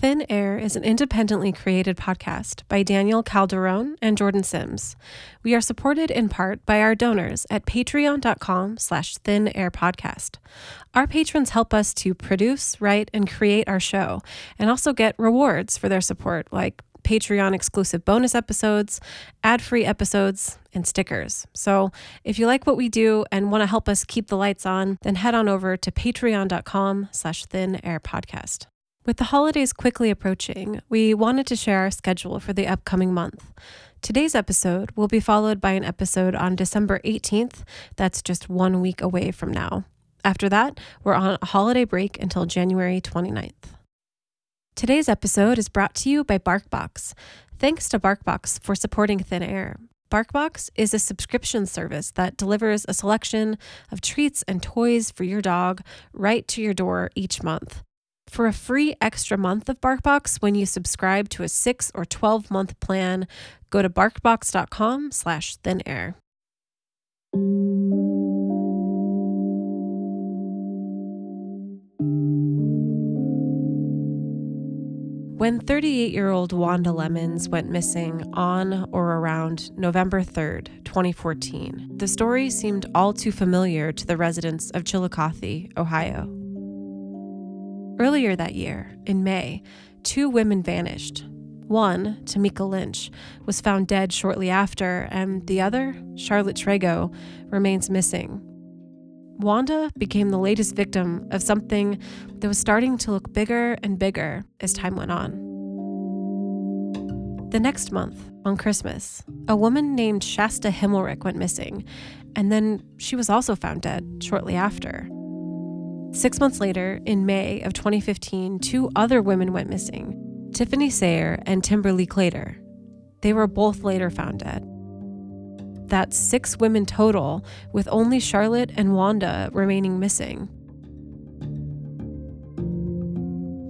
Thin Air is an independently created podcast by Daniel Calderon and Jordan Sims. We are supported in part by our donors at patreon.com slash thinairpodcast. Our patrons help us to produce, write, and create our show, and also get rewards for their support, like Patreon exclusive bonus episodes, ad free episodes, and stickers. So if you like what we do and want to help us keep the lights on, then head on over to patreon.com slash thinairpodcast. With the holidays quickly approaching, we wanted to share our schedule for the upcoming month. Today's episode will be followed by an episode on December 18th, that's just one week away from now. After that, we're on a holiday break until January 29th. Today's episode is brought to you by BarkBox. Thanks to BarkBox for supporting Thin Air. BarkBox is a subscription service that delivers a selection of treats and toys for your dog right to your door each month. For a free extra month of BarkBox when you subscribe to a 6 or 12 month plan, go to barkbox.com slash thinair. When 38 year old Wanda Lemons went missing on or around November 3rd, 2014, the story seemed all too familiar to the residents of Chillicothe, Ohio. Earlier that year, in May, two women vanished. One, Tamika Lynch, was found dead shortly after, and the other, Charlotte Trego, remains missing. Wanda became the latest victim of something that was starting to look bigger and bigger as time went on. The next month, on Christmas, a woman named Shasta Himmelrich went missing, and then she was also found dead shortly after. Six months later, in May of 2015, two other women went missing Tiffany Sayer and Timberly Claytor. They were both later found dead. That's six women total, with only Charlotte and Wanda remaining missing.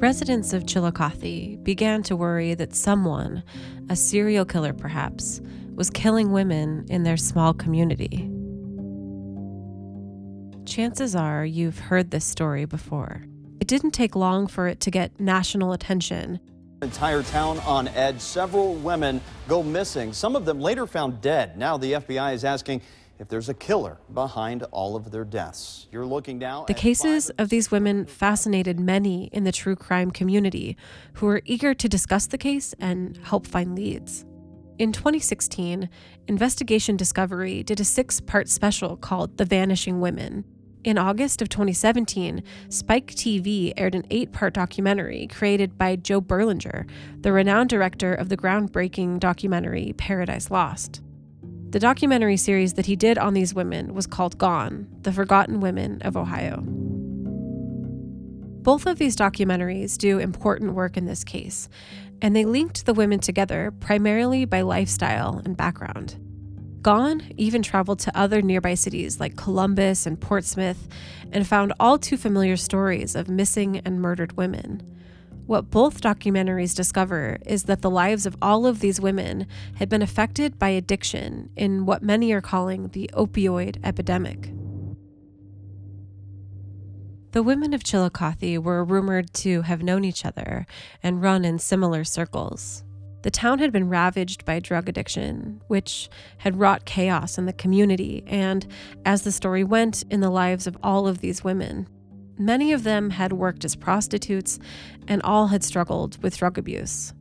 Residents of Chillicothe began to worry that someone, a serial killer perhaps, was killing women in their small community chances are you've heard this story before. It didn't take long for it to get national attention. Entire town on edge. Several women go missing. Some of them later found dead. Now the FBI is asking if there's a killer behind all of their deaths. You're looking now. The cases of these women fascinated many in the true crime community who were eager to discuss the case and help find leads. In 2016, Investigation Discovery did a six part special called The Vanishing Women. In August of 2017, Spike TV aired an eight part documentary created by Joe Berlinger, the renowned director of the groundbreaking documentary Paradise Lost. The documentary series that he did on these women was called Gone The Forgotten Women of Ohio. Both of these documentaries do important work in this case, and they linked the women together primarily by lifestyle and background. Gone even traveled to other nearby cities like Columbus and Portsmouth and found all too familiar stories of missing and murdered women. What both documentaries discover is that the lives of all of these women had been affected by addiction in what many are calling the opioid epidemic. The women of Chillicothe were rumored to have known each other and run in similar circles. The town had been ravaged by drug addiction, which had wrought chaos in the community and, as the story went, in the lives of all of these women. Many of them had worked as prostitutes, and all had struggled with drug abuse.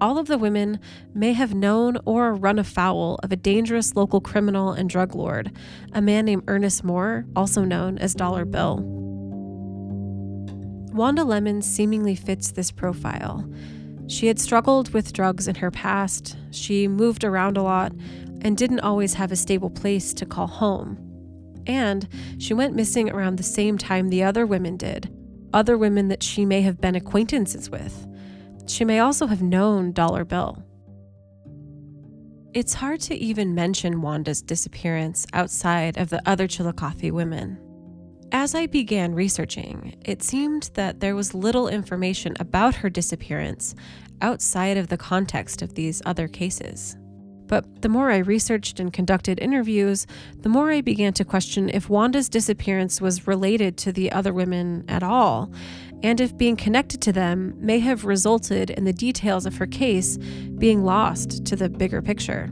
All of the women may have known or run afoul of a dangerous local criminal and drug lord, a man named Ernest Moore, also known as Dollar Bill. Wanda Lemons seemingly fits this profile. She had struggled with drugs in her past, she moved around a lot, and didn't always have a stable place to call home. And she went missing around the same time the other women did, other women that she may have been acquaintances with. She may also have known Dollar Bill. It's hard to even mention Wanda's disappearance outside of the other Chillicothe women. As I began researching, it seemed that there was little information about her disappearance outside of the context of these other cases. But the more I researched and conducted interviews, the more I began to question if Wanda's disappearance was related to the other women at all, and if being connected to them may have resulted in the details of her case being lost to the bigger picture.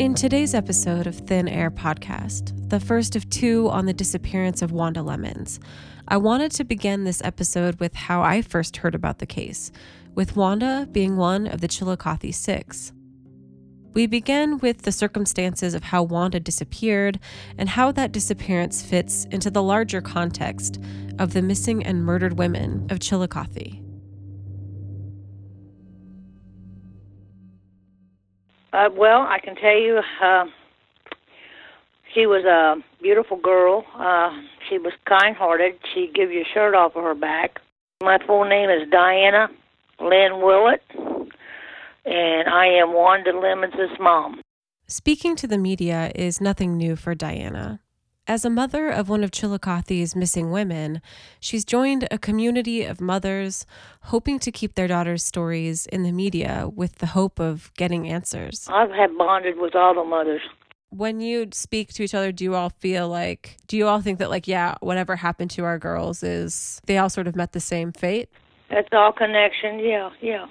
In today's episode of Thin Air Podcast, the first of two on the disappearance of Wanda Lemons, I wanted to begin this episode with how I first heard about the case, with Wanda being one of the Chillicothe Six. We begin with the circumstances of how Wanda disappeared and how that disappearance fits into the larger context of the missing and murdered women of Chillicothe. Uh, well, I can tell you, uh, she was a beautiful girl. Uh, she was kind-hearted. She'd give you a shirt off of her back. My full name is Diana Lynn Willett, and I am Wanda Lemons' mom. Speaking to the media is nothing new for Diana. As a mother of one of Chillicothe's missing women, she's joined a community of mothers hoping to keep their daughters' stories in the media with the hope of getting answers. I've had bonded with all the mothers. When you speak to each other, do you all feel like, do you all think that, like, yeah, whatever happened to our girls is, they all sort of met the same fate? That's all connection. Yeah, yeah.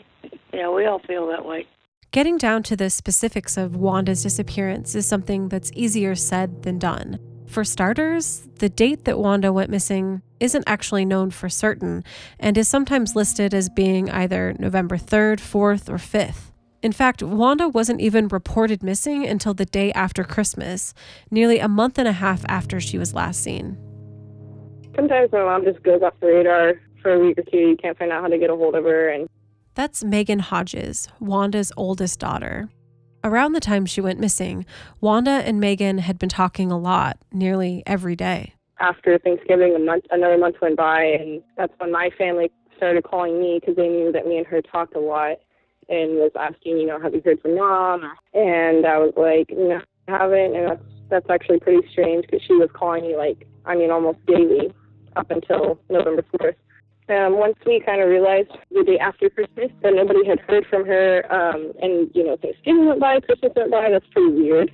Yeah, we all feel that way. Getting down to the specifics of Wanda's disappearance is something that's easier said than done. For starters, the date that Wanda went missing isn't actually known for certain and is sometimes listed as being either November 3rd, 4th, or 5th. In fact, Wanda wasn't even reported missing until the day after Christmas, nearly a month and a half after she was last seen. Sometimes my mom just goes off the radar for a week or two. You can't find out how to get a hold of her. And that's Megan Hodges, Wanda's oldest daughter. Around the time she went missing, Wanda and Megan had been talking a lot, nearly every day. After Thanksgiving, a month, another month went by, and that's when my family started calling me because they knew that me and her talked a lot and was asking, you know, have you heard from mom? And I was like, no, I haven't. And that's that's actually pretty strange because she was calling me like, I mean, almost daily up until November 4th. Um, once we kind of realized the day after Christmas that nobody had heard from her, um, and you know Thanksgiving went by, Christmas went by. That's pretty weird.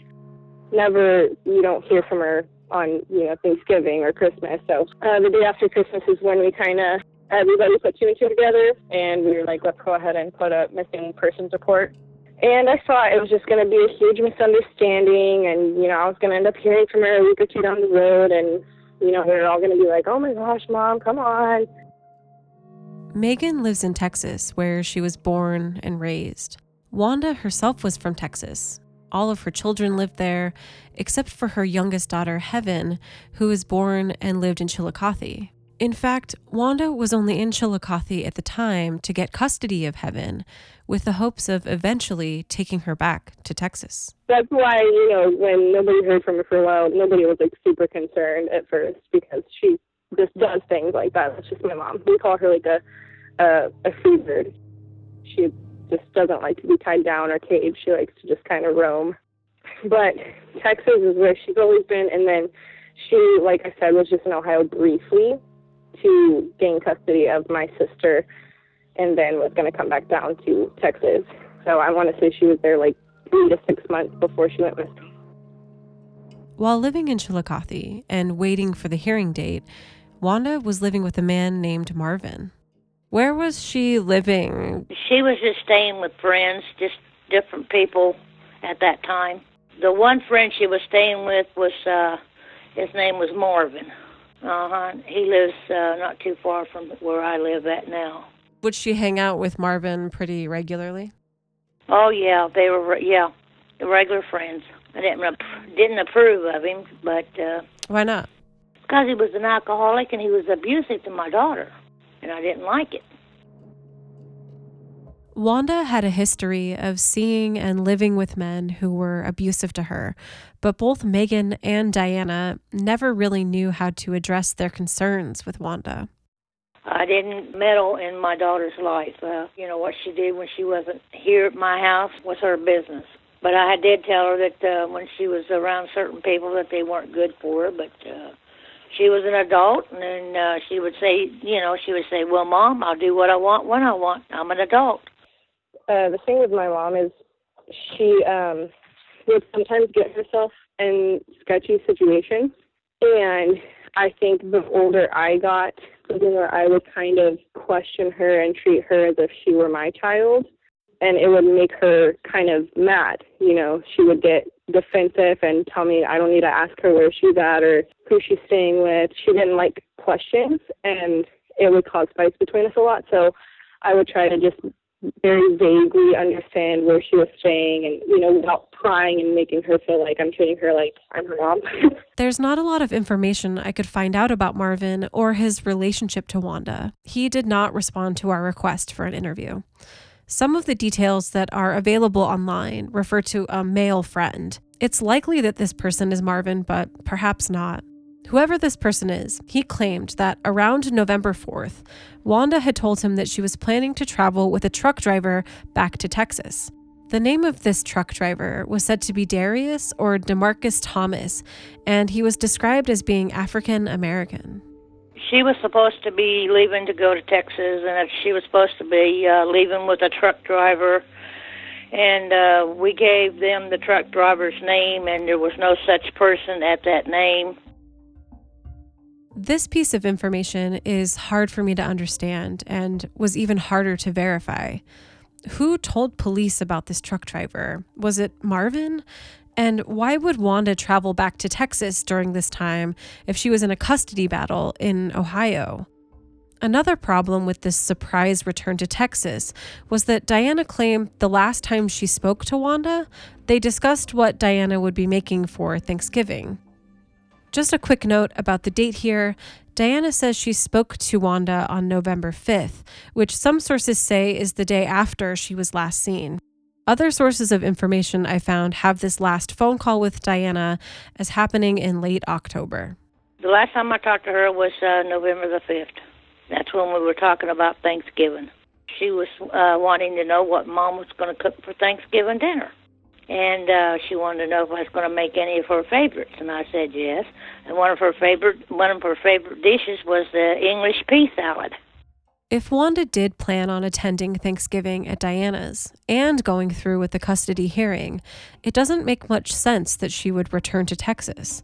Never, you don't hear from her on you know Thanksgiving or Christmas. So uh, the day after Christmas is when we kind of everybody put two and two together, and we were like, let's go ahead and put a missing persons report. And I thought it was just going to be a huge misunderstanding, and you know I was going to end up hearing from her a week or two down the road, and you know we were all going to be like, oh my gosh, mom, come on. Megan lives in Texas, where she was born and raised. Wanda herself was from Texas. All of her children lived there, except for her youngest daughter, Heaven, who was born and lived in Chillicothe. In fact, Wanda was only in Chillicothe at the time to get custody of Heaven, with the hopes of eventually taking her back to Texas. That's why, you know, when nobody heard from her for a while, nobody was like super concerned at first because she just does things like that. That's just my mom. We call her like a a, a free bird. She just doesn't like to be tied down or caged. She likes to just kind of roam. But Texas is where she's always been, and then she, like I said, was just in Ohio briefly to gain custody of my sister, and then was going to come back down to Texas. So I want to say she was there like three to six months before she went missing. While living in Chillicothe and waiting for the hearing date, Wanda was living with a man named Marvin. Where was she living? She was just staying with friends, just different people at that time. The one friend she was staying with was, uh, his name was Marvin. Uh huh. He lives uh, not too far from where I live at now. Would she hang out with Marvin pretty regularly? Oh yeah, they were yeah, regular friends. I didn't didn't approve of him, but uh, why not? Because he was an alcoholic and he was abusive to my daughter and I didn't like it. Wanda had a history of seeing and living with men who were abusive to her, but both Megan and Diana never really knew how to address their concerns with Wanda. I didn't meddle in my daughter's life. Uh, you know, what she did when she wasn't here at my house was her business. But I did tell her that uh, when she was around certain people that they weren't good for her, but uh, she was an adult, and then uh, she would say, you know, she would say, "Well, mom, I'll do what I want when I want. I'm an adult." Uh, the thing with my mom is she um, would sometimes get herself in sketchy situations, and I think the older I got, the more I would kind of question her and treat her as if she were my child. And it would make her kind of mad. You know, she would get defensive and tell me I don't need to ask her where she's at or who she's staying with. She didn't like questions, and it would cause fights between us a lot. So I would try to just very vaguely understand where she was staying and, you know, without prying and making her feel like I'm treating her like I'm her mom. There's not a lot of information I could find out about Marvin or his relationship to Wanda. He did not respond to our request for an interview. Some of the details that are available online refer to a male friend. It's likely that this person is Marvin, but perhaps not. Whoever this person is, he claimed that around November 4th, Wanda had told him that she was planning to travel with a truck driver back to Texas. The name of this truck driver was said to be Darius or Demarcus Thomas, and he was described as being African American. She was supposed to be leaving to go to Texas, and she was supposed to be uh, leaving with a truck driver. And uh, we gave them the truck driver's name, and there was no such person at that name. This piece of information is hard for me to understand and was even harder to verify. Who told police about this truck driver? Was it Marvin? And why would Wanda travel back to Texas during this time if she was in a custody battle in Ohio? Another problem with this surprise return to Texas was that Diana claimed the last time she spoke to Wanda, they discussed what Diana would be making for Thanksgiving. Just a quick note about the date here. Diana says she spoke to Wanda on November 5th, which some sources say is the day after she was last seen. Other sources of information I found have this last phone call with Diana as happening in late October. The last time I talked to her was uh, November the 5th. That's when we were talking about Thanksgiving. She was uh, wanting to know what mom was going to cook for Thanksgiving dinner and uh, she wanted to know if I was going to make any of her favorites, and I said yes. And one of her favorite one of her favorite dishes was the English pea salad. If Wanda did plan on attending Thanksgiving at Diana's and going through with the custody hearing, it doesn't make much sense that she would return to Texas.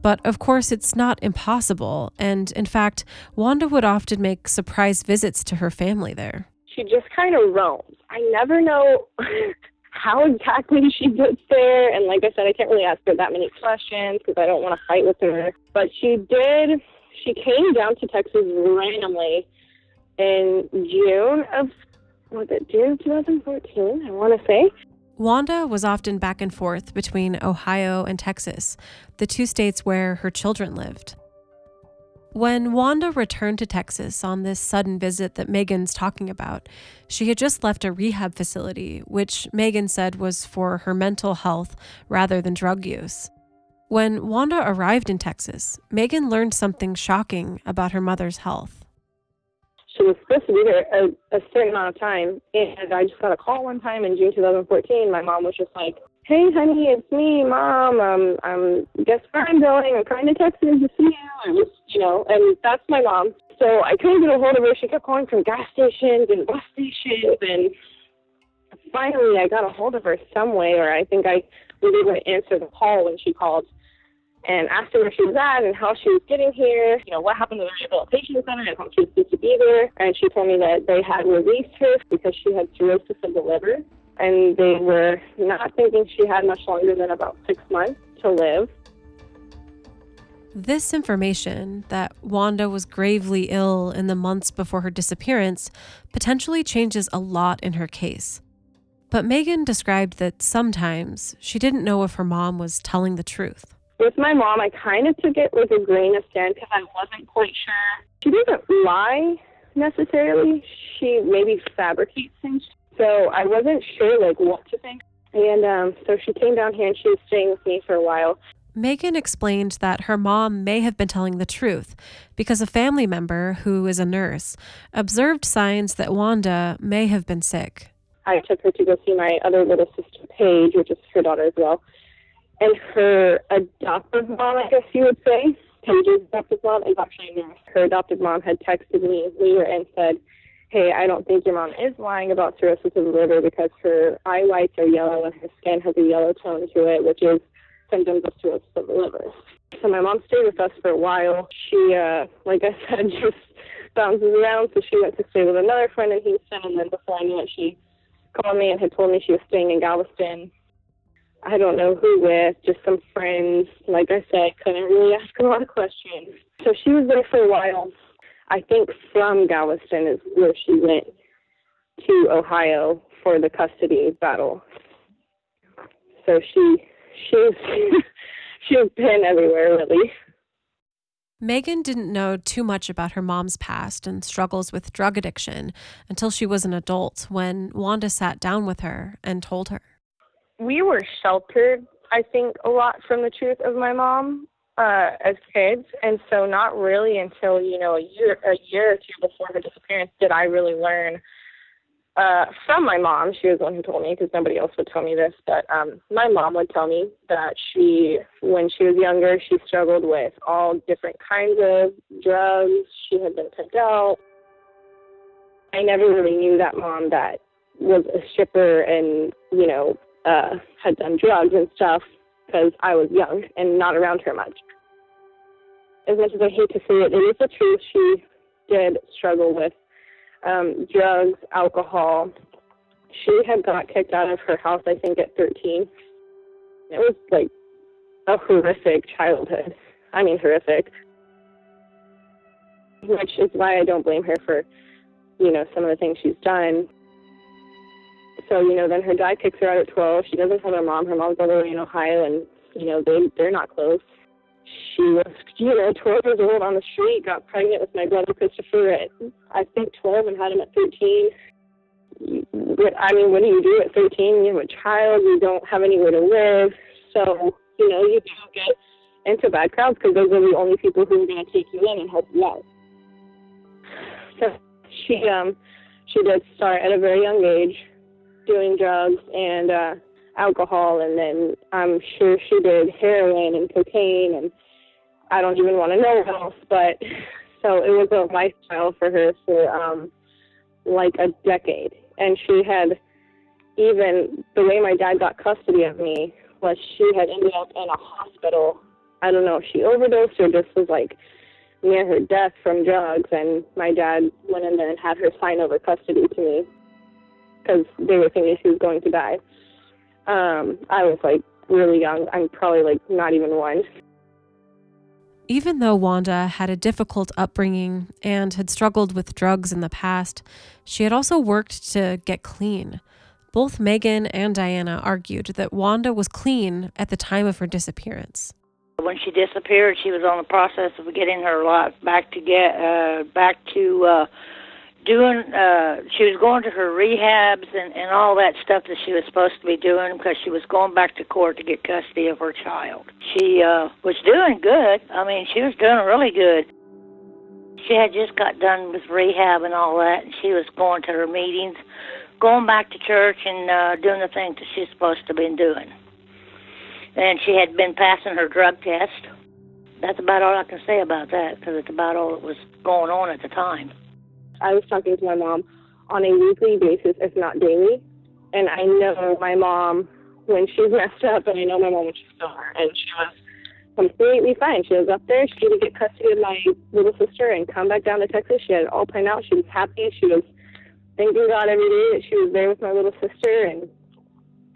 But of course, it's not impossible, and in fact, Wanda would often make surprise visits to her family there. She just kind of roams. I never know how exactly she gets there. And like I said, I can't really ask her that many questions because I don't want to fight with her. But she did, she came down to Texas randomly in June of, was it June 2014? I want to say. Wanda was often back and forth between Ohio and Texas, the two states where her children lived. When Wanda returned to Texas on this sudden visit that Megan's talking about, she had just left a rehab facility, which Megan said was for her mental health rather than drug use. When Wanda arrived in Texas, Megan learned something shocking about her mother's health. She was supposed to be there a, a certain amount of time, and I just got a call one time in June 2014. My mom was just like, hey, honey, it's me, mom. Um, I'm guess where I'm going. I'm trying to text you to see you. I was, you know, and that's my mom. So I couldn't get a hold of her. She kept calling from gas stations and bus stations, and finally I got a hold of her some way, or I think I was able to answer the call when she called and asked her where she was at and how she was getting here, you know, what happened to the rehabilitation center and how she was supposed to be there. And she told me that they had released her because she had cirrhosis of the liver and they were not thinking she had much longer than about six months to live. This information that Wanda was gravely ill in the months before her disappearance potentially changes a lot in her case. But Megan described that sometimes she didn't know if her mom was telling the truth. With my mom, I kind of took it with a grain of sand because I wasn't quite sure. She doesn't lie necessarily. She maybe fabricates things. So I wasn't sure like what to think. And um, so she came down here and she was staying with me for a while. Megan explained that her mom may have been telling the truth because a family member who is a nurse observed signs that Wanda may have been sick. I took her to go see my other little sister, Paige, which is her daughter as well. And her adoptive mom, I guess you would say, Paige's adoptive mom, is actually a nurse. Her adoptive mom had texted me later and said, hey, I don't think your mom is lying about cirrhosis of the liver because her eye whites are yellow and her skin has a yellow tone to it, which is symptoms of cirrhosis of the liver. So my mom stayed with us for a while. She, uh, like I said, just bounces around. So she went to stay with another friend in Houston, and then before I knew it, she called me and had told me she was staying in Galveston. I don't know who with, just some friends. Like I said, couldn't really ask a lot of questions. So she was there for a while. I think from Galveston is where she went to Ohio for the custody battle. So she she's she's been everywhere really. Megan didn't know too much about her mom's past and struggles with drug addiction until she was an adult when Wanda sat down with her and told her. We were sheltered, I think, a lot from the truth of my mom uh, as kids, and so not really until you know a year a year or two before her disappearance did I really learn uh, from my mom. She was the one who told me because nobody else would tell me this. But um, my mom would tell me that she, when she was younger, she struggled with all different kinds of drugs. She had been picked out. I never really knew that mom that was a stripper and you know uh, had done drugs and stuff because I was young and not around her much. As much as I hate to say it, it is the truth. She did struggle with um, drugs, alcohol. She had got kicked out of her house, I think, at 13. It was like a horrific childhood. I mean, horrific. Which is why I don't blame her for, you know, some of the things she's done. So, you know, then her dad kicks her out at 12. She doesn't have her mom. Her mom's all the way in Ohio, and, you know, they, they're not close she was, you know, 12 years old on the street, got pregnant with my brother Christopher at, I think, 12 and had him at 13. I mean, what do you do at 13? You have a child, you don't have anywhere to live. So, you know, you don't get into bad crowds because those are the only people who are going to take you in and help you out. So she, um, she did start at a very young age doing drugs and, uh, alcohol, and then I'm sure she did heroin and cocaine, and I don't even want to know what else. But so it was a lifestyle for her for um, like a decade, and she had even the way my dad got custody of me was she had ended up in a hospital. I don't know if she overdosed or just was like near her death from drugs, and my dad went in there and had her sign over custody to me because they were thinking she was going to die. Um, I was like really young. I'm probably like not even one. Even though Wanda had a difficult upbringing and had struggled with drugs in the past, she had also worked to get clean. Both Megan and Diana argued that Wanda was clean at the time of her disappearance. When she disappeared, she was on the process of getting her life back to get uh, back to uh, doing uh she was going to her rehabs and and all that stuff that she was supposed to be doing because she was going back to court to get custody of her child. She uh was doing good. I mean she was doing really good. She had just got done with rehab and all that and she was going to her meetings going back to church and uh doing the things that she's supposed to be doing. And she had been passing her drug test. That's about all i can say about that because it's about all that was going on at the time I was talking to my mom on a weekly basis, if not daily. And I know my mom when she's messed up, and I know my mom when she's sober, and she was completely fine. She was up there. She to get custody of my little sister and come back down to Texas. She had it all planned out. She was happy. She was thanking God every day that she was there with my little sister. And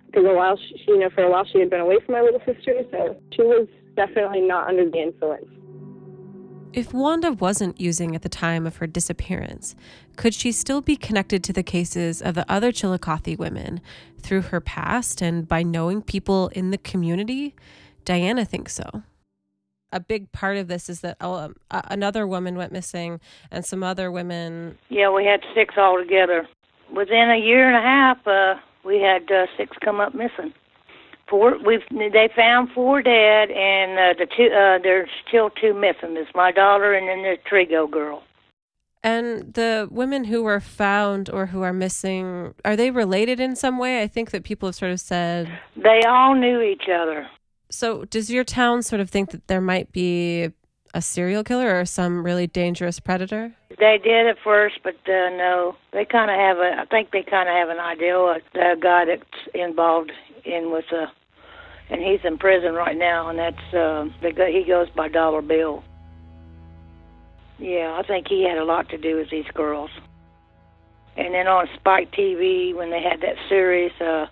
because a while, she, you know, for a while she had been away from my little sister, so she was definitely not under the influence. If Wanda wasn't using at the time of her disappearance, could she still be connected to the cases of the other Chillicothe women through her past and by knowing people in the community? Diana thinks so. A big part of this is that uh, another woman went missing and some other women. Yeah, we had six altogether. Within a year and a half, uh, we had uh, six come up missing. Four. We've they found four dead, and uh, the two uh, there's still two missing. it's my daughter, and then the Trego girl. And the women who were found or who are missing, are they related in some way? I think that people have sort of said they all knew each other. So, does your town sort of think that there might be a serial killer or some really dangerous predator? They did at first, but uh, no, they kind of have a. I think they kind of have an idea of the guy that's involved in with the and he's in prison right now, and that's uh, he goes by Dollar Bill. Yeah, I think he had a lot to do with these girls. And then on Spike TV, when they had that series, uh,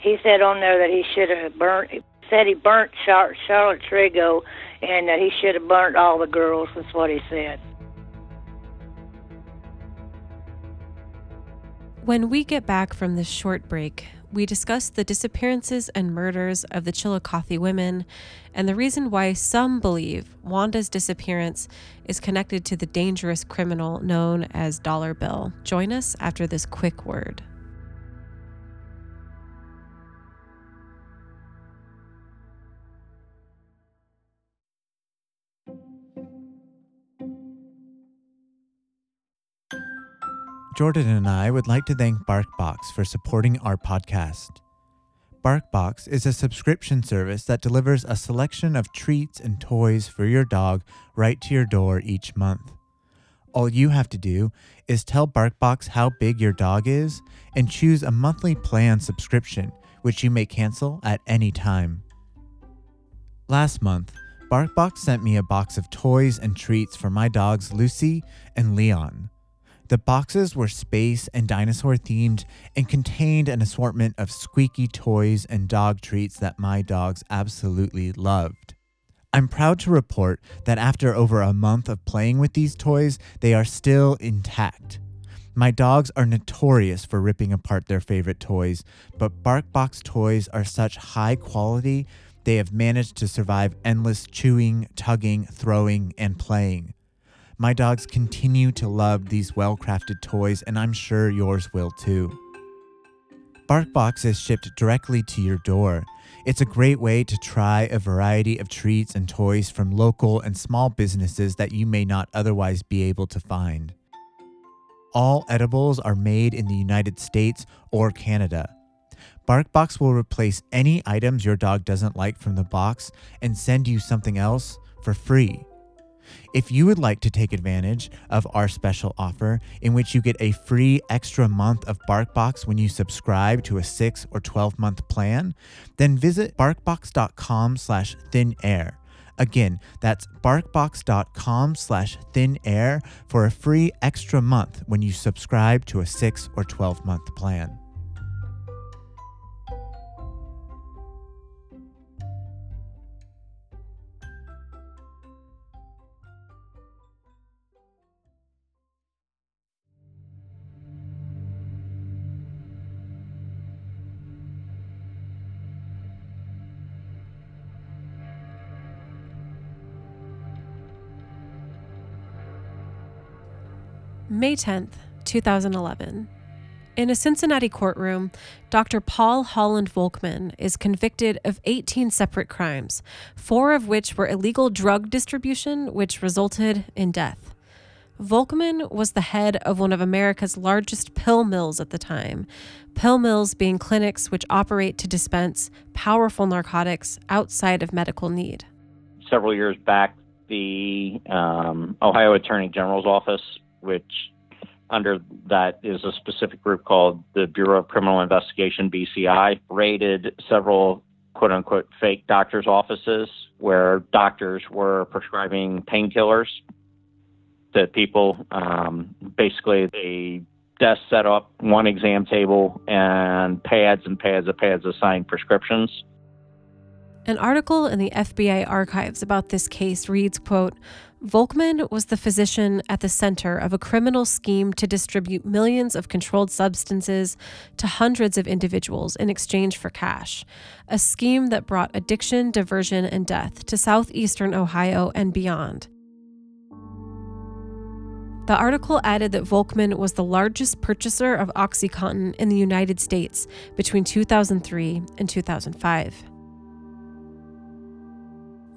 he said on there that he should have burnt. Said he burnt Char- Charlotte Trego, and that he should have burnt all the girls. That's what he said. When we get back from this short break, we discuss the disappearances and murders of the Chillicothe women and the reason why some believe Wanda's disappearance is connected to the dangerous criminal known as Dollar Bill. Join us after this quick word. Jordan and I would like to thank BarkBox for supporting our podcast. BarkBox is a subscription service that delivers a selection of treats and toys for your dog right to your door each month. All you have to do is tell BarkBox how big your dog is and choose a monthly plan subscription, which you may cancel at any time. Last month, BarkBox sent me a box of toys and treats for my dogs Lucy and Leon. The boxes were space and dinosaur themed and contained an assortment of squeaky toys and dog treats that my dogs absolutely loved. I'm proud to report that after over a month of playing with these toys, they are still intact. My dogs are notorious for ripping apart their favorite toys, but BarkBox toys are such high quality, they have managed to survive endless chewing, tugging, throwing, and playing. My dogs continue to love these well crafted toys, and I'm sure yours will too. BarkBox is shipped directly to your door. It's a great way to try a variety of treats and toys from local and small businesses that you may not otherwise be able to find. All edibles are made in the United States or Canada. BarkBox will replace any items your dog doesn't like from the box and send you something else for free. If you would like to take advantage of our special offer, in which you get a free extra month of BarkBox when you subscribe to a six or 12 month plan, then visit barkbox.com slash thin air. Again, that's barkbox.com slash thin air for a free extra month when you subscribe to a six or 12 month plan. May 10th, 2011. In a Cincinnati courtroom, Dr. Paul Holland Volkman is convicted of 18 separate crimes, four of which were illegal drug distribution, which resulted in death. Volkman was the head of one of America's largest pill mills at the time, pill mills being clinics which operate to dispense powerful narcotics outside of medical need. Several years back, the um, Ohio Attorney General's office which under that is a specific group called the Bureau of Criminal Investigation, BCI, raided several quote unquote fake doctors' offices where doctors were prescribing painkillers to people. Um, basically, a desk set up, one exam table, and pads and pads of pads of signed prescriptions. An article in the FBI archives about this case reads, quote, Volkman was the physician at the center of a criminal scheme to distribute millions of controlled substances to hundreds of individuals in exchange for cash, a scheme that brought addiction, diversion, and death to southeastern Ohio and beyond. The article added that Volkman was the largest purchaser of OxyContin in the United States between 2003 and 2005.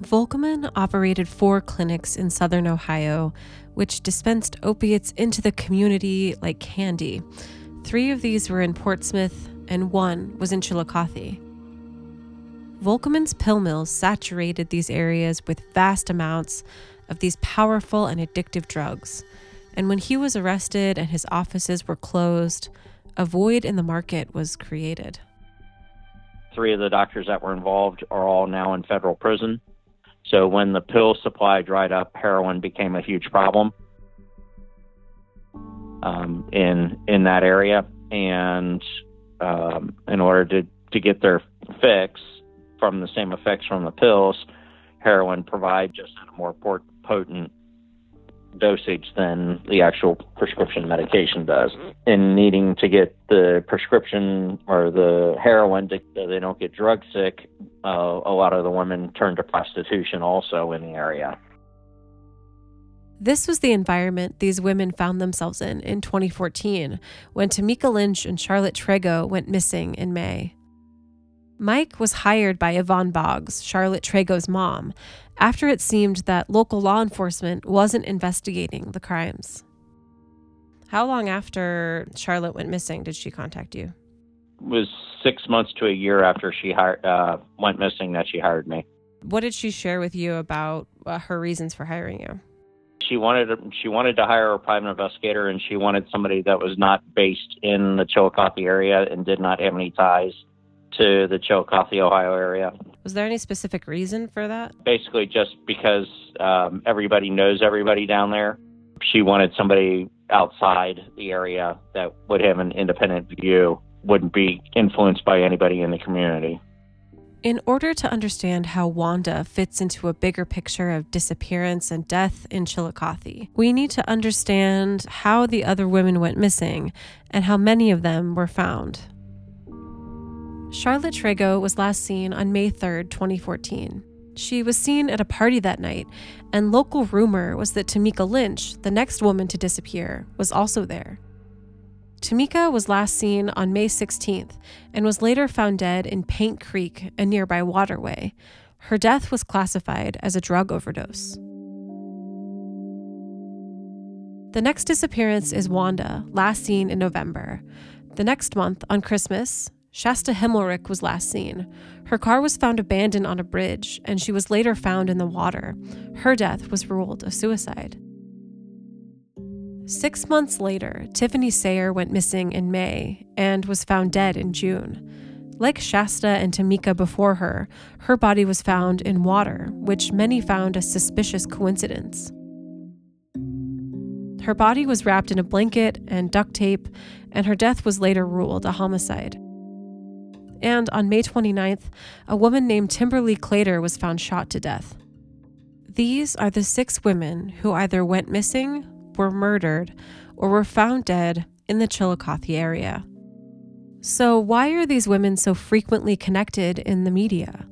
Volkman operated four clinics in southern Ohio, which dispensed opiates into the community like candy. Three of these were in Portsmouth, and one was in Chillicothe. Volkman's pill mills saturated these areas with vast amounts of these powerful and addictive drugs. And when he was arrested and his offices were closed, a void in the market was created three of the doctors that were involved are all now in federal prison. So when the pill supply dried up, heroin became a huge problem um, in in that area, and um, in order to to get their fix from the same effects from the pills, heroin provide just a more potent dosage than the actual prescription medication does. In needing to get the prescription or the heroin to, so they don't get drug sick, uh, a lot of the women turn to prostitution also in the area. This was the environment these women found themselves in in 2014 when Tamika Lynch and Charlotte Trego went missing in May. Mike was hired by Yvonne Boggs, Charlotte Trego's mom, after it seemed that local law enforcement wasn't investigating the crimes. How long after Charlotte went missing did she contact you? It was six months to a year after she hired, uh, went missing that she hired me. What did she share with you about uh, her reasons for hiring you? She wanted she wanted to hire a private investigator, and she wanted somebody that was not based in the Chillicothe area and did not have any ties to the Chillicothe, Ohio area. Was there any specific reason for that? Basically, just because um, everybody knows everybody down there. She wanted somebody outside the area that would have an independent view, wouldn't be influenced by anybody in the community. In order to understand how Wanda fits into a bigger picture of disappearance and death in Chillicothe, we need to understand how the other women went missing and how many of them were found. Charlotte Trego was last seen on May 3, 2014. She was seen at a party that night, and local rumor was that Tamika Lynch, the next woman to disappear, was also there. Tamika was last seen on May 16th and was later found dead in Paint Creek, a nearby waterway. Her death was classified as a drug overdose. The next disappearance is Wanda, last seen in November. The next month, on Christmas, Shasta Himmelrich was last seen. Her car was found abandoned on a bridge, and she was later found in the water. Her death was ruled a suicide. Six months later, Tiffany Sayer went missing in May and was found dead in June. Like Shasta and Tamika before her, her body was found in water, which many found a suspicious coincidence. Her body was wrapped in a blanket and duct tape, and her death was later ruled a homicide. And on May 29th, a woman named Timberly Claytor was found shot to death. These are the six women who either went missing, were murdered, or were found dead in the Chillicothe area. So, why are these women so frequently connected in the media?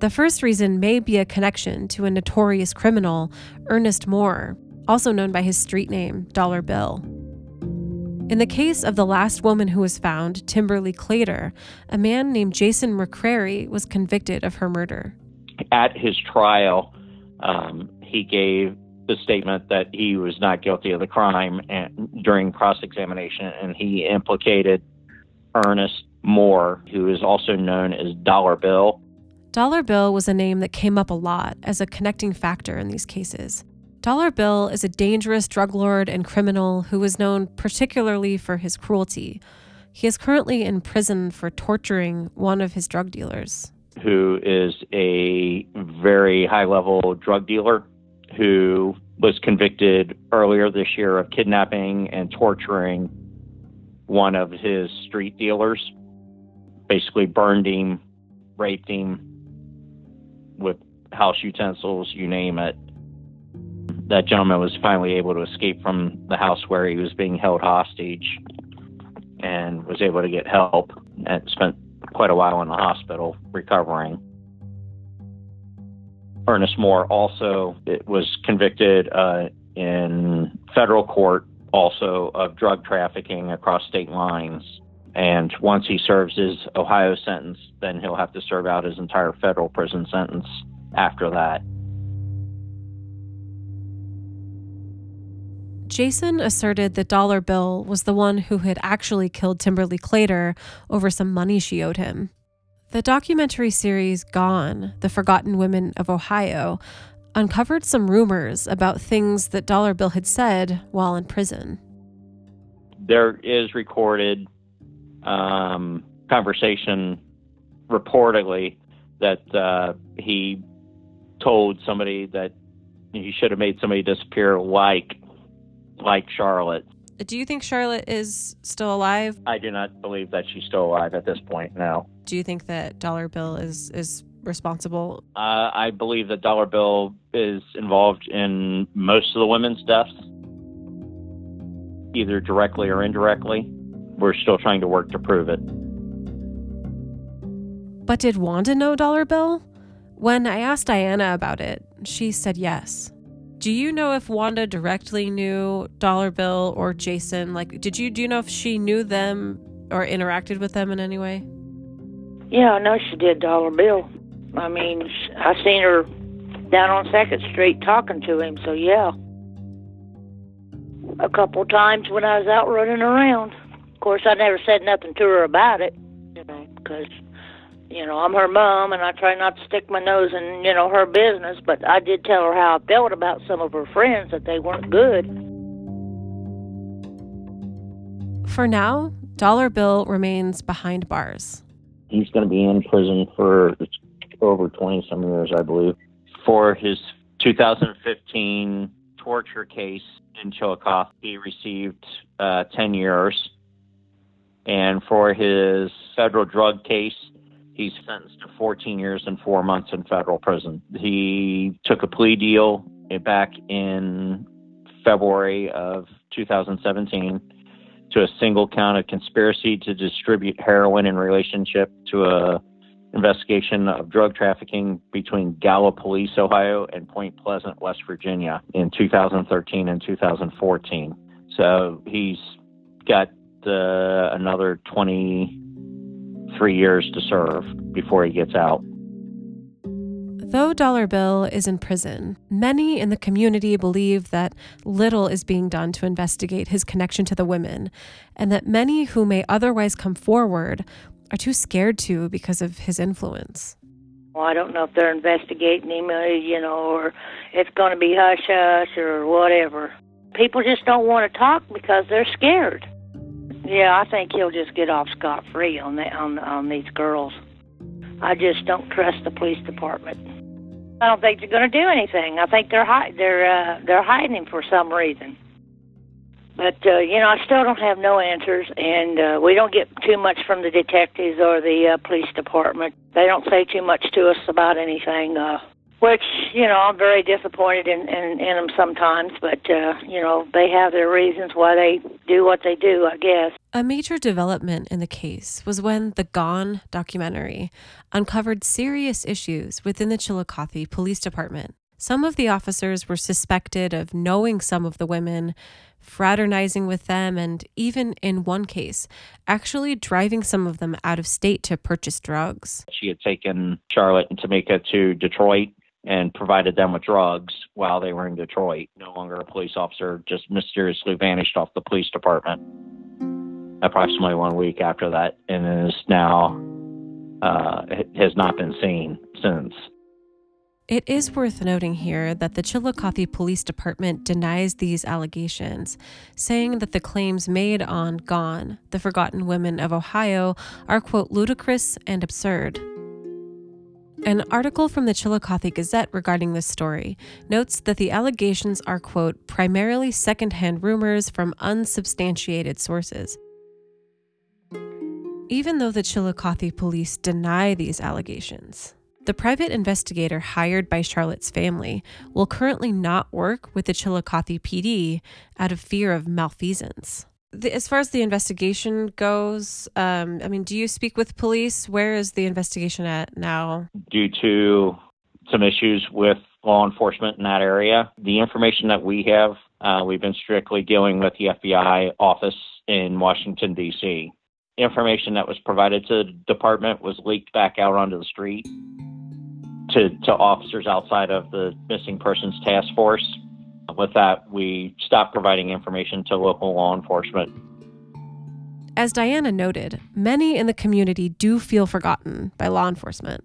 The first reason may be a connection to a notorious criminal, Ernest Moore, also known by his street name, Dollar Bill. In the case of the last woman who was found, Timberly Claytor, a man named Jason McCrary was convicted of her murder. At his trial, um, he gave the statement that he was not guilty of the crime and, during cross examination, and he implicated Ernest Moore, who is also known as Dollar Bill. Dollar Bill was a name that came up a lot as a connecting factor in these cases. Dollar Bill is a dangerous drug lord and criminal who is known particularly for his cruelty. He is currently in prison for torturing one of his drug dealers. Who is a very high level drug dealer who was convicted earlier this year of kidnapping and torturing one of his street dealers. Basically, burned him, raped him with house utensils, you name it that gentleman was finally able to escape from the house where he was being held hostage and was able to get help and spent quite a while in the hospital recovering. Ernest Moore also was convicted uh, in federal court also of drug trafficking across state lines. And once he serves his Ohio sentence, then he'll have to serve out his entire federal prison sentence after that. Jason asserted that Dollar Bill was the one who had actually killed Timberly Claytor over some money she owed him. The documentary series Gone, The Forgotten Women of Ohio, uncovered some rumors about things that Dollar Bill had said while in prison. There is recorded um, conversation reportedly that uh, he told somebody that he should have made somebody disappear like like Charlotte. Do you think Charlotte is still alive? I do not believe that she's still alive at this point. No. Do you think that Dollar Bill is is responsible? Uh, I believe that Dollar Bill is involved in most of the women's deaths, either directly or indirectly. We're still trying to work to prove it. But did Wanda know Dollar Bill? When I asked Diana about it, she said yes. Do you know if Wanda directly knew Dollar Bill or Jason? Like, did you do you know if she knew them or interacted with them in any way? Yeah, I know she did Dollar Bill. I mean, I seen her down on Second Street talking to him. So yeah, a couple times when I was out running around. Of course, I never said nothing to her about it, you know, because you know I'm her mom and I try not to stick my nose in you know her business. But I did tell her how I felt about some of her friends that they weren't good. For now, Dollar Bill remains behind bars. He's going to be in prison for over 20 some years, I believe, for his 2015 torture case in Chillicothe. He received uh, 10 years. And for his federal drug case, he's sentenced to 14 years and four months in federal prison. He took a plea deal back in February of 2017 to a single count of conspiracy to distribute heroin in relationship to a investigation of drug trafficking between Gallipolis, Ohio, and Point Pleasant, West Virginia in 2013 and 2014. So he's got uh, another 23 years to serve before he gets out. Though Dollar Bill is in prison, many in the community believe that little is being done to investigate his connection to the women, and that many who may otherwise come forward are too scared to because of his influence. Well, I don't know if they're investigating him, uh, you know, or it's going to be hush hush or whatever. People just don't want to talk because they're scared. Yeah, I think he'll just get off scot free on the, on on these girls. I just don't trust the police department. I don't think they're going to do anything. I think they're hi- they're uh, they're hiding him for some reason. But uh, you know, I still don't have no answers, and uh, we don't get too much from the detectives or the uh, police department. They don't say too much to us about anything, uh, which you know I'm very disappointed in in, in them sometimes. But uh, you know, they have their reasons why they do what they do, I guess. A major development in the case was when the Gone documentary uncovered serious issues within the Chillicothe Police Department. Some of the officers were suspected of knowing some of the women fraternizing with them, and even in one case, actually driving some of them out of state to purchase drugs. She had taken Charlotte and Tamika to Detroit and provided them with drugs while they were in Detroit. No longer a police officer, just mysteriously vanished off the police department approximately one week after that and is now uh, has not been seen since. It is worth noting here that the Chillicothe Police Department denies these allegations, saying that the claims made on Gone, the Forgotten Women of Ohio, are, quote, ludicrous and absurd. An article from the Chillicothe Gazette regarding this story notes that the allegations are, quote, primarily secondhand rumors from unsubstantiated sources. Even though the Chillicothe police deny these allegations, the private investigator hired by Charlotte's family will currently not work with the Chillicothe PD out of fear of malfeasance. The, as far as the investigation goes, um, I mean, do you speak with police? Where is the investigation at now? Due to some issues with law enforcement in that area, the information that we have, uh, we've been strictly dealing with the FBI office in Washington, D.C. Information that was provided to the department was leaked back out onto the street to, to officers outside of the missing persons task force. With that, we stopped providing information to local law enforcement. As Diana noted, many in the community do feel forgotten by law enforcement.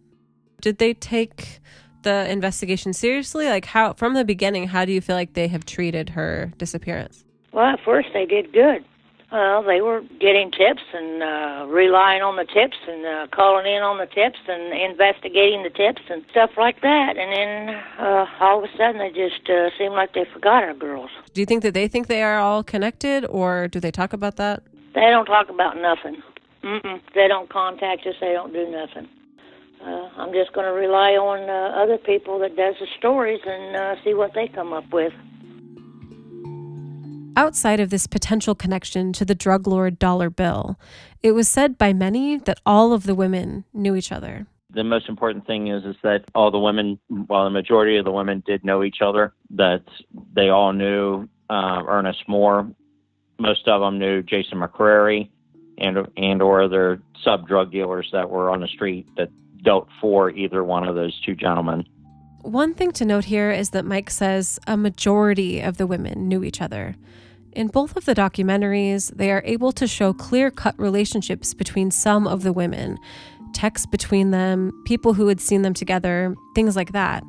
Did they take the investigation seriously? Like, how, from the beginning, how do you feel like they have treated her disappearance? Well, at first they did good. Well, they were getting tips and uh, relying on the tips and uh, calling in on the tips and investigating the tips and stuff like that. And then uh, all of a sudden, they just uh, seemed like they forgot our girls. Do you think that they think they are all connected, or do they talk about that? They don't talk about nothing. Mm-mm. They don't contact us. They don't do nothing. Uh, I'm just going to rely on uh, other people that does the stories and uh, see what they come up with. Outside of this potential connection to the drug lord Dollar Bill, it was said by many that all of the women knew each other. The most important thing is is that all the women, well, the majority of the women did know each other. That they all knew uh, Ernest Moore. Most of them knew Jason McCrary, and and or other sub drug dealers that were on the street that dealt for either one of those two gentlemen. One thing to note here is that Mike says a majority of the women knew each other. In both of the documentaries, they are able to show clear cut relationships between some of the women, texts between them, people who had seen them together, things like that.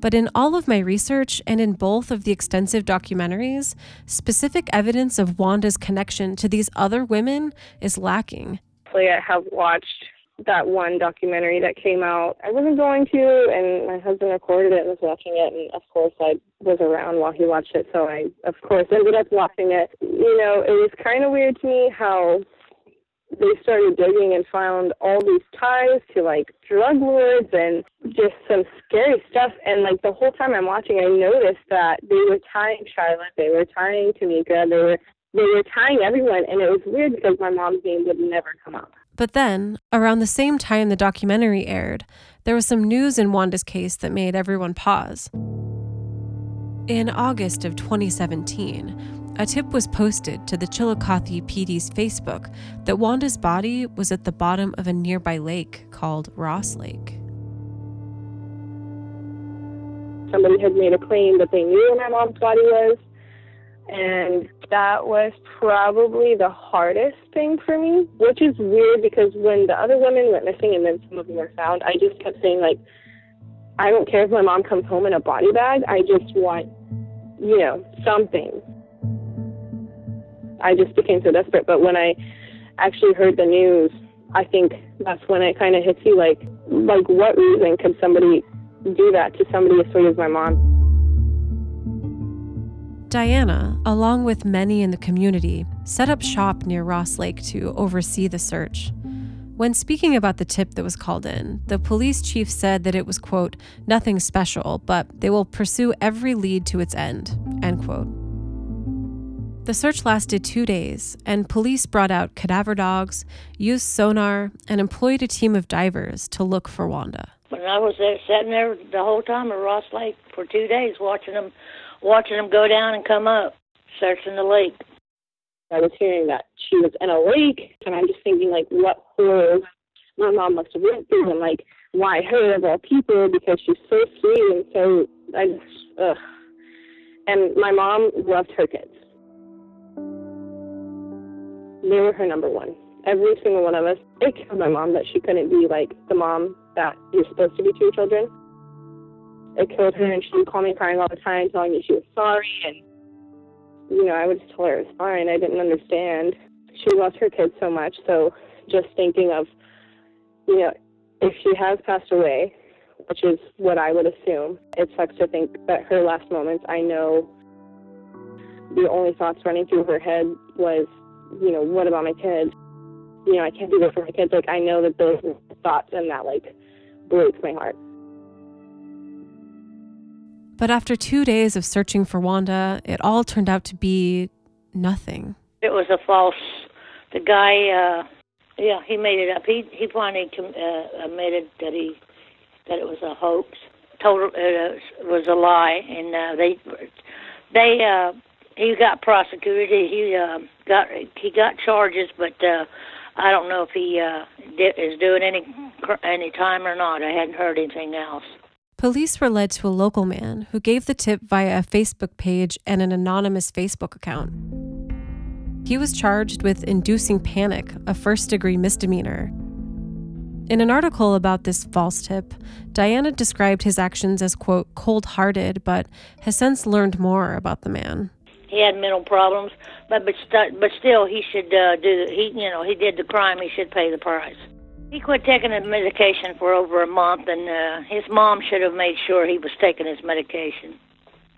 But in all of my research and in both of the extensive documentaries, specific evidence of Wanda's connection to these other women is lacking. I have watched that one documentary that came out. I wasn't going to, and my husband recorded it and was watching it, and of course I was around while he watched it, so I of course ended up watching it. You know, it was kind of weird to me how they started digging and found all these ties to like drug lords and just some scary stuff. And like the whole time I'm watching, I noticed that they were tying Charlotte, they were tying Tamika, they were they were tying everyone, and it was weird because my mom's name would never come up. But then, around the same time the documentary aired, there was some news in Wanda's case that made everyone pause. In August of 2017, a tip was posted to the Chillicothe PD's Facebook that Wanda's body was at the bottom of a nearby lake called Ross Lake. Somebody had made a claim that they knew where my mom's body was, and that was probably the hardest thing for me, which is weird because when the other women went missing and then some of them were found, I just kept saying, like, I don't care if my mom comes home in a body bag. I just want, you know, something. I just became so desperate. But when I actually heard the news, I think that's when it kind of hits you like, like, what reason could somebody do that to somebody as sweet as my mom? Diana, along with many in the community, set up shop near Ross Lake to oversee the search. When speaking about the tip that was called in, the police chief said that it was, quote, nothing special, but they will pursue every lead to its end, end quote. The search lasted two days, and police brought out cadaver dogs, used sonar, and employed a team of divers to look for Wanda. When I was there, sitting there the whole time at Ross Lake for two days, watching them watching them go down and come up, searching the lake. I was hearing that she was in a lake, and I'm just thinking, like, what horrors my mom must have went through, and like, why her of all people? Because she's so sweet and so I just, ugh. And my mom loved her kids. They were her number one. Every single one of us. It killed my mom that she couldn't be like the mom that you're supposed to be to your children it killed her, and she would call me crying all the time, telling me she was sorry, and you know, I would just tell her it was fine. I didn't understand. She loves her kids so much, so just thinking of, you know, if she has passed away, which is what I would assume, it sucks to think that her last moments, I know the only thoughts running through her head was, you know, what about my kids? You know, I can't do this for my kids. Like, I know that those thoughts and that, like, breaks my heart. But after two days of searching for Wanda, it all turned out to be nothing. It was a false. The guy, uh, yeah, he made it up. He he finally uh, admitted that he that it was a hoax. Total it uh, was a lie, and uh, they they uh, he got prosecuted. He uh, got he got charges, but uh, I don't know if he uh, di- is doing any any time or not. I hadn't heard anything else. Police were led to a local man who gave the tip via a Facebook page and an anonymous Facebook account. He was charged with inducing panic, a first degree misdemeanor. In an article about this false tip, Diana described his actions as, quote, cold hearted, but has since learned more about the man. he had mental problems, but but st- but still he should uh, do he you know he did the crime. He should pay the price. He quit taking his medication for over a month, and uh, his mom should have made sure he was taking his medication.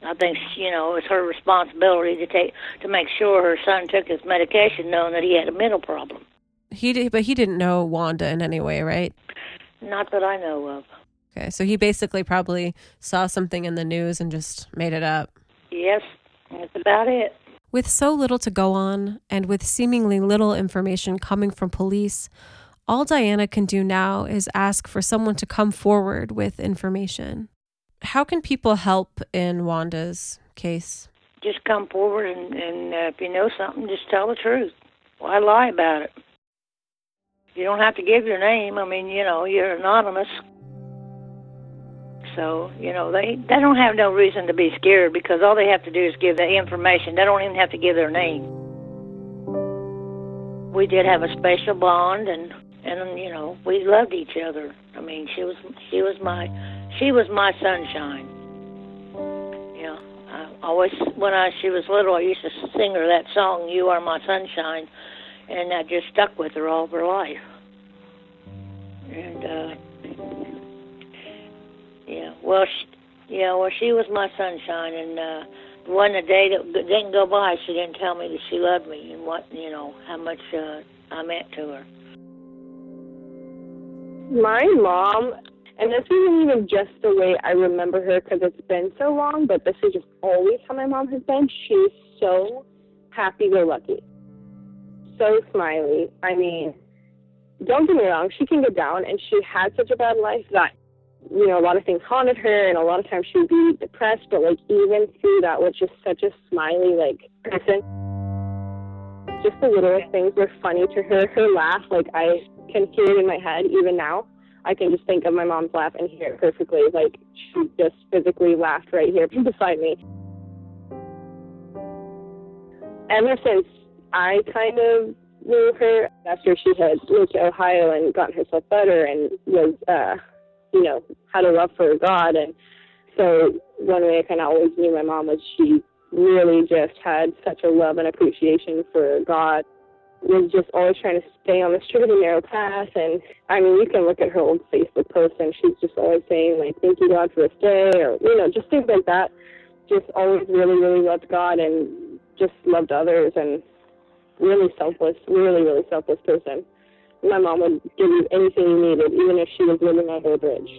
I think you know it's her responsibility to take to make sure her son took his medication, knowing that he had a mental problem. He did, but he didn't know Wanda in any way, right? Not that I know of. Okay, so he basically probably saw something in the news and just made it up. Yes, that's about it. With so little to go on, and with seemingly little information coming from police, all Diana can do now is ask for someone to come forward with information. How can people help in Wanda's case? Just come forward, and, and uh, if you know something, just tell the truth. Why lie about it? You don't have to give your name. I mean, you know, you're anonymous. So, you know, they they don't have no reason to be scared because all they have to do is give the information. They don't even have to give their name. We did have a special bond and and you know, we loved each other. I mean, she was she was my she was my sunshine. Yeah. I always when I she was little I used to sing her that song, You Are My Sunshine and that just stuck with her all her life. And uh yeah, well, she, yeah, well, she was my sunshine, and uh, one a day that didn't go by, she didn't tell me that she loved me and what you know how much uh, I meant to her. My mom, and this isn't even just the way I remember her because it's been so long, but this is just always how my mom has been. She's so happy-go-lucky, so smiley. I mean, don't get me wrong, she can get down, and she had such a bad life that you know, a lot of things haunted her, and a lot of times she would be depressed. But like even through that, was just such a smiley like person. Just the littlest things were funny to her. Her laugh, like I can hear it in my head even now. I can just think of my mom's laugh and hear it perfectly. Like she just physically laughed right here beside me. Ever since I kind of knew her after she had moved to Ohio and gotten herself better and was uh you know, had a love for God. And so one way I kind of always knew my mom was she really just had such a love and appreciation for God. Was just always trying to stay on the straight and narrow path. And I mean, you can look at her old Facebook posts, and she's just always saying, like, thank you, God, for this day, or, you know, just things like that. Just always really, really loved God and just loved others and really selfless, really, really selfless person my mom would give you anything you needed, even if she was living under a bridge.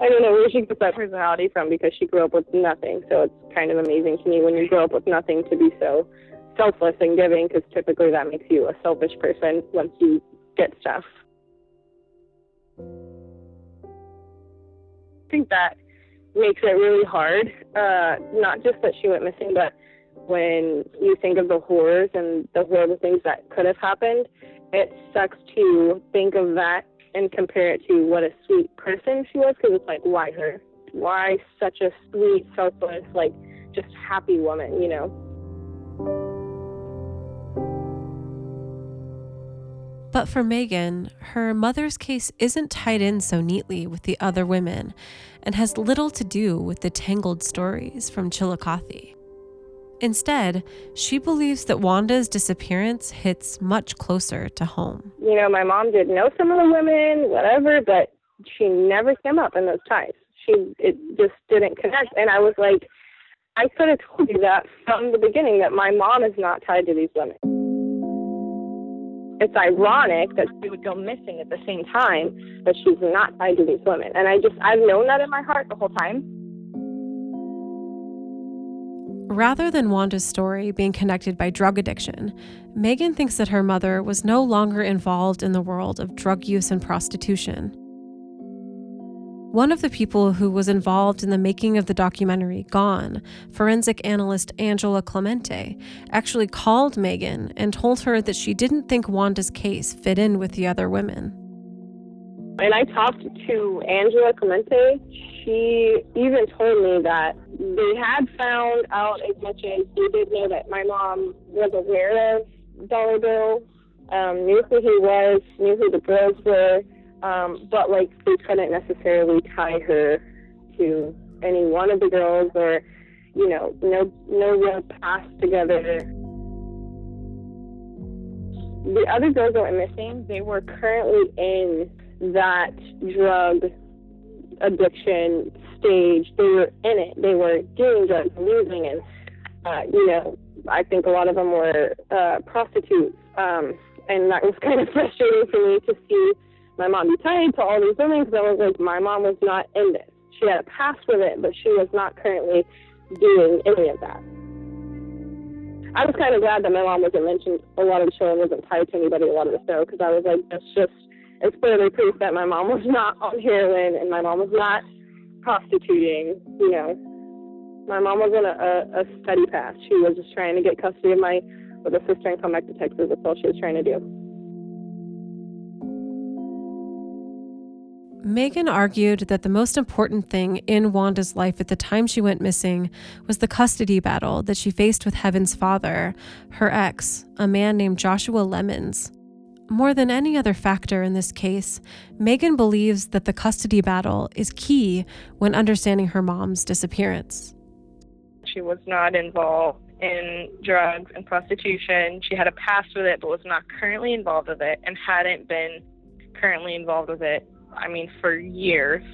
I don't know where she gets that personality from because she grew up with nothing. So it's kind of amazing to me when you grow up with nothing to be so selfless and giving because typically that makes you a selfish person once you get stuff. I think that makes it really hard. Uh, not just that she went missing, but when you think of the horrors and the horrible things that could have happened, it sucks to think of that and compare it to what a sweet person she was because it's like, why her? Why such a sweet, selfless, like just happy woman, you know? But for Megan, her mother's case isn't tied in so neatly with the other women and has little to do with the tangled stories from Chillicothe. Instead, she believes that Wanda's disappearance hits much closer to home. You know, my mom did know some of the women, whatever, but she never came up in those ties. She it just didn't connect, and I was like, I could have told you that from the beginning that my mom is not tied to these women. It's ironic that she would go missing at the same time, but she's not tied to these women. And I just I've known that in my heart the whole time Rather than Wanda's story being connected by drug addiction, Megan thinks that her mother was no longer involved in the world of drug use and prostitution. One of the people who was involved in the making of the documentary, Gone, forensic analyst Angela Clemente, actually called Megan and told her that she didn't think Wanda's case fit in with the other women. And I talked to Angela Clemente. She even told me that they had found out as much as they did know that my mom was aware of Dollar Bill, um, knew who he was, knew who the girls were, um, but like they couldn't necessarily tie her to any one of the girls or, you know, no no real past together. The other girls that went missing, they were currently in that drug addiction stage. They were in it. They were doing drugs and using and uh, you know, I think a lot of them were uh, prostitutes. Um, and that was kind of frustrating for me to see my mom be tied to all these women because I was like, my mom was not in this. She had a past with it, but she was not currently doing any of that. I was kind of glad that my mom wasn't mentioned. A lot of the children wasn't tied to anybody. A lot of the show because I was like, that's just it's clearly proof that my mom was not on heroin and my mom was not prostituting. You know, my mom was on a, a, study path. She was just trying to get custody of my little sister and come back to Texas. That's all she was trying to do. Megan argued that the most important thing in Wanda's life at the time she went missing was the custody battle that she faced with Heaven's father, her ex, a man named Joshua Lemons. More than any other factor in this case, Megan believes that the custody battle is key when understanding her mom's disappearance. She was not involved in drugs and prostitution. She had a past with it, but was not currently involved with it and hadn't been currently involved with it, I mean, for years.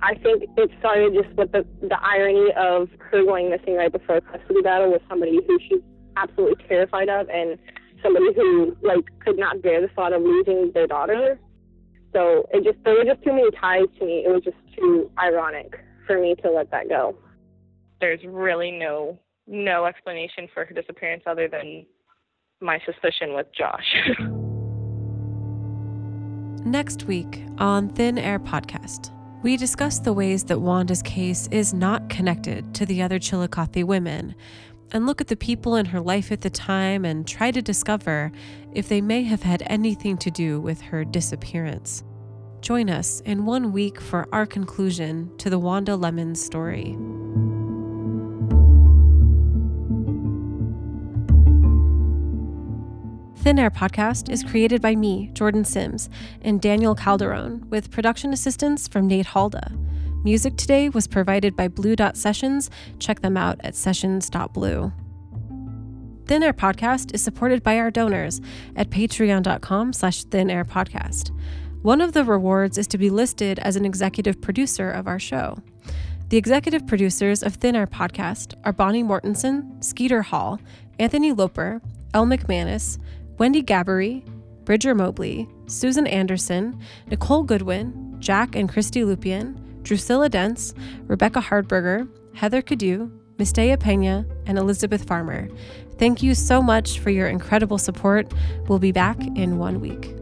I think it started just with the, the irony of her going missing right before a custody battle with somebody who she's absolutely terrified of and somebody who like could not bear the thought of losing their daughter. So it just there were just too many ties to me. It was just too ironic for me to let that go there's really no no explanation for her disappearance other than my suspicion with Josh. Next week on Thin Air Podcast, we discuss the ways that Wanda's case is not connected to the other Chillicothe women and look at the people in her life at the time and try to discover if they may have had anything to do with her disappearance. Join us in one week for our conclusion to the Wanda Lemon story. Thin Air podcast is created by me, Jordan Sims, and Daniel Calderon, with production assistance from Nate Halda. Music today was provided by Blue Dot Sessions. Check them out at sessions.blue. Thin Air Podcast is supported by our donors at patreon.com slash thinairpodcast. One of the rewards is to be listed as an executive producer of our show. The executive producers of Thin Air Podcast are Bonnie Mortensen, Skeeter Hall, Anthony Loper, Elle McManus, Wendy Gabbery, Bridger Mobley, Susan Anderson, Nicole Goodwin, Jack and Christy Lupian, Drusilla Dents, Rebecca Hardberger, Heather Cadu, Mistea Pena, and Elizabeth Farmer. Thank you so much for your incredible support. We'll be back in one week.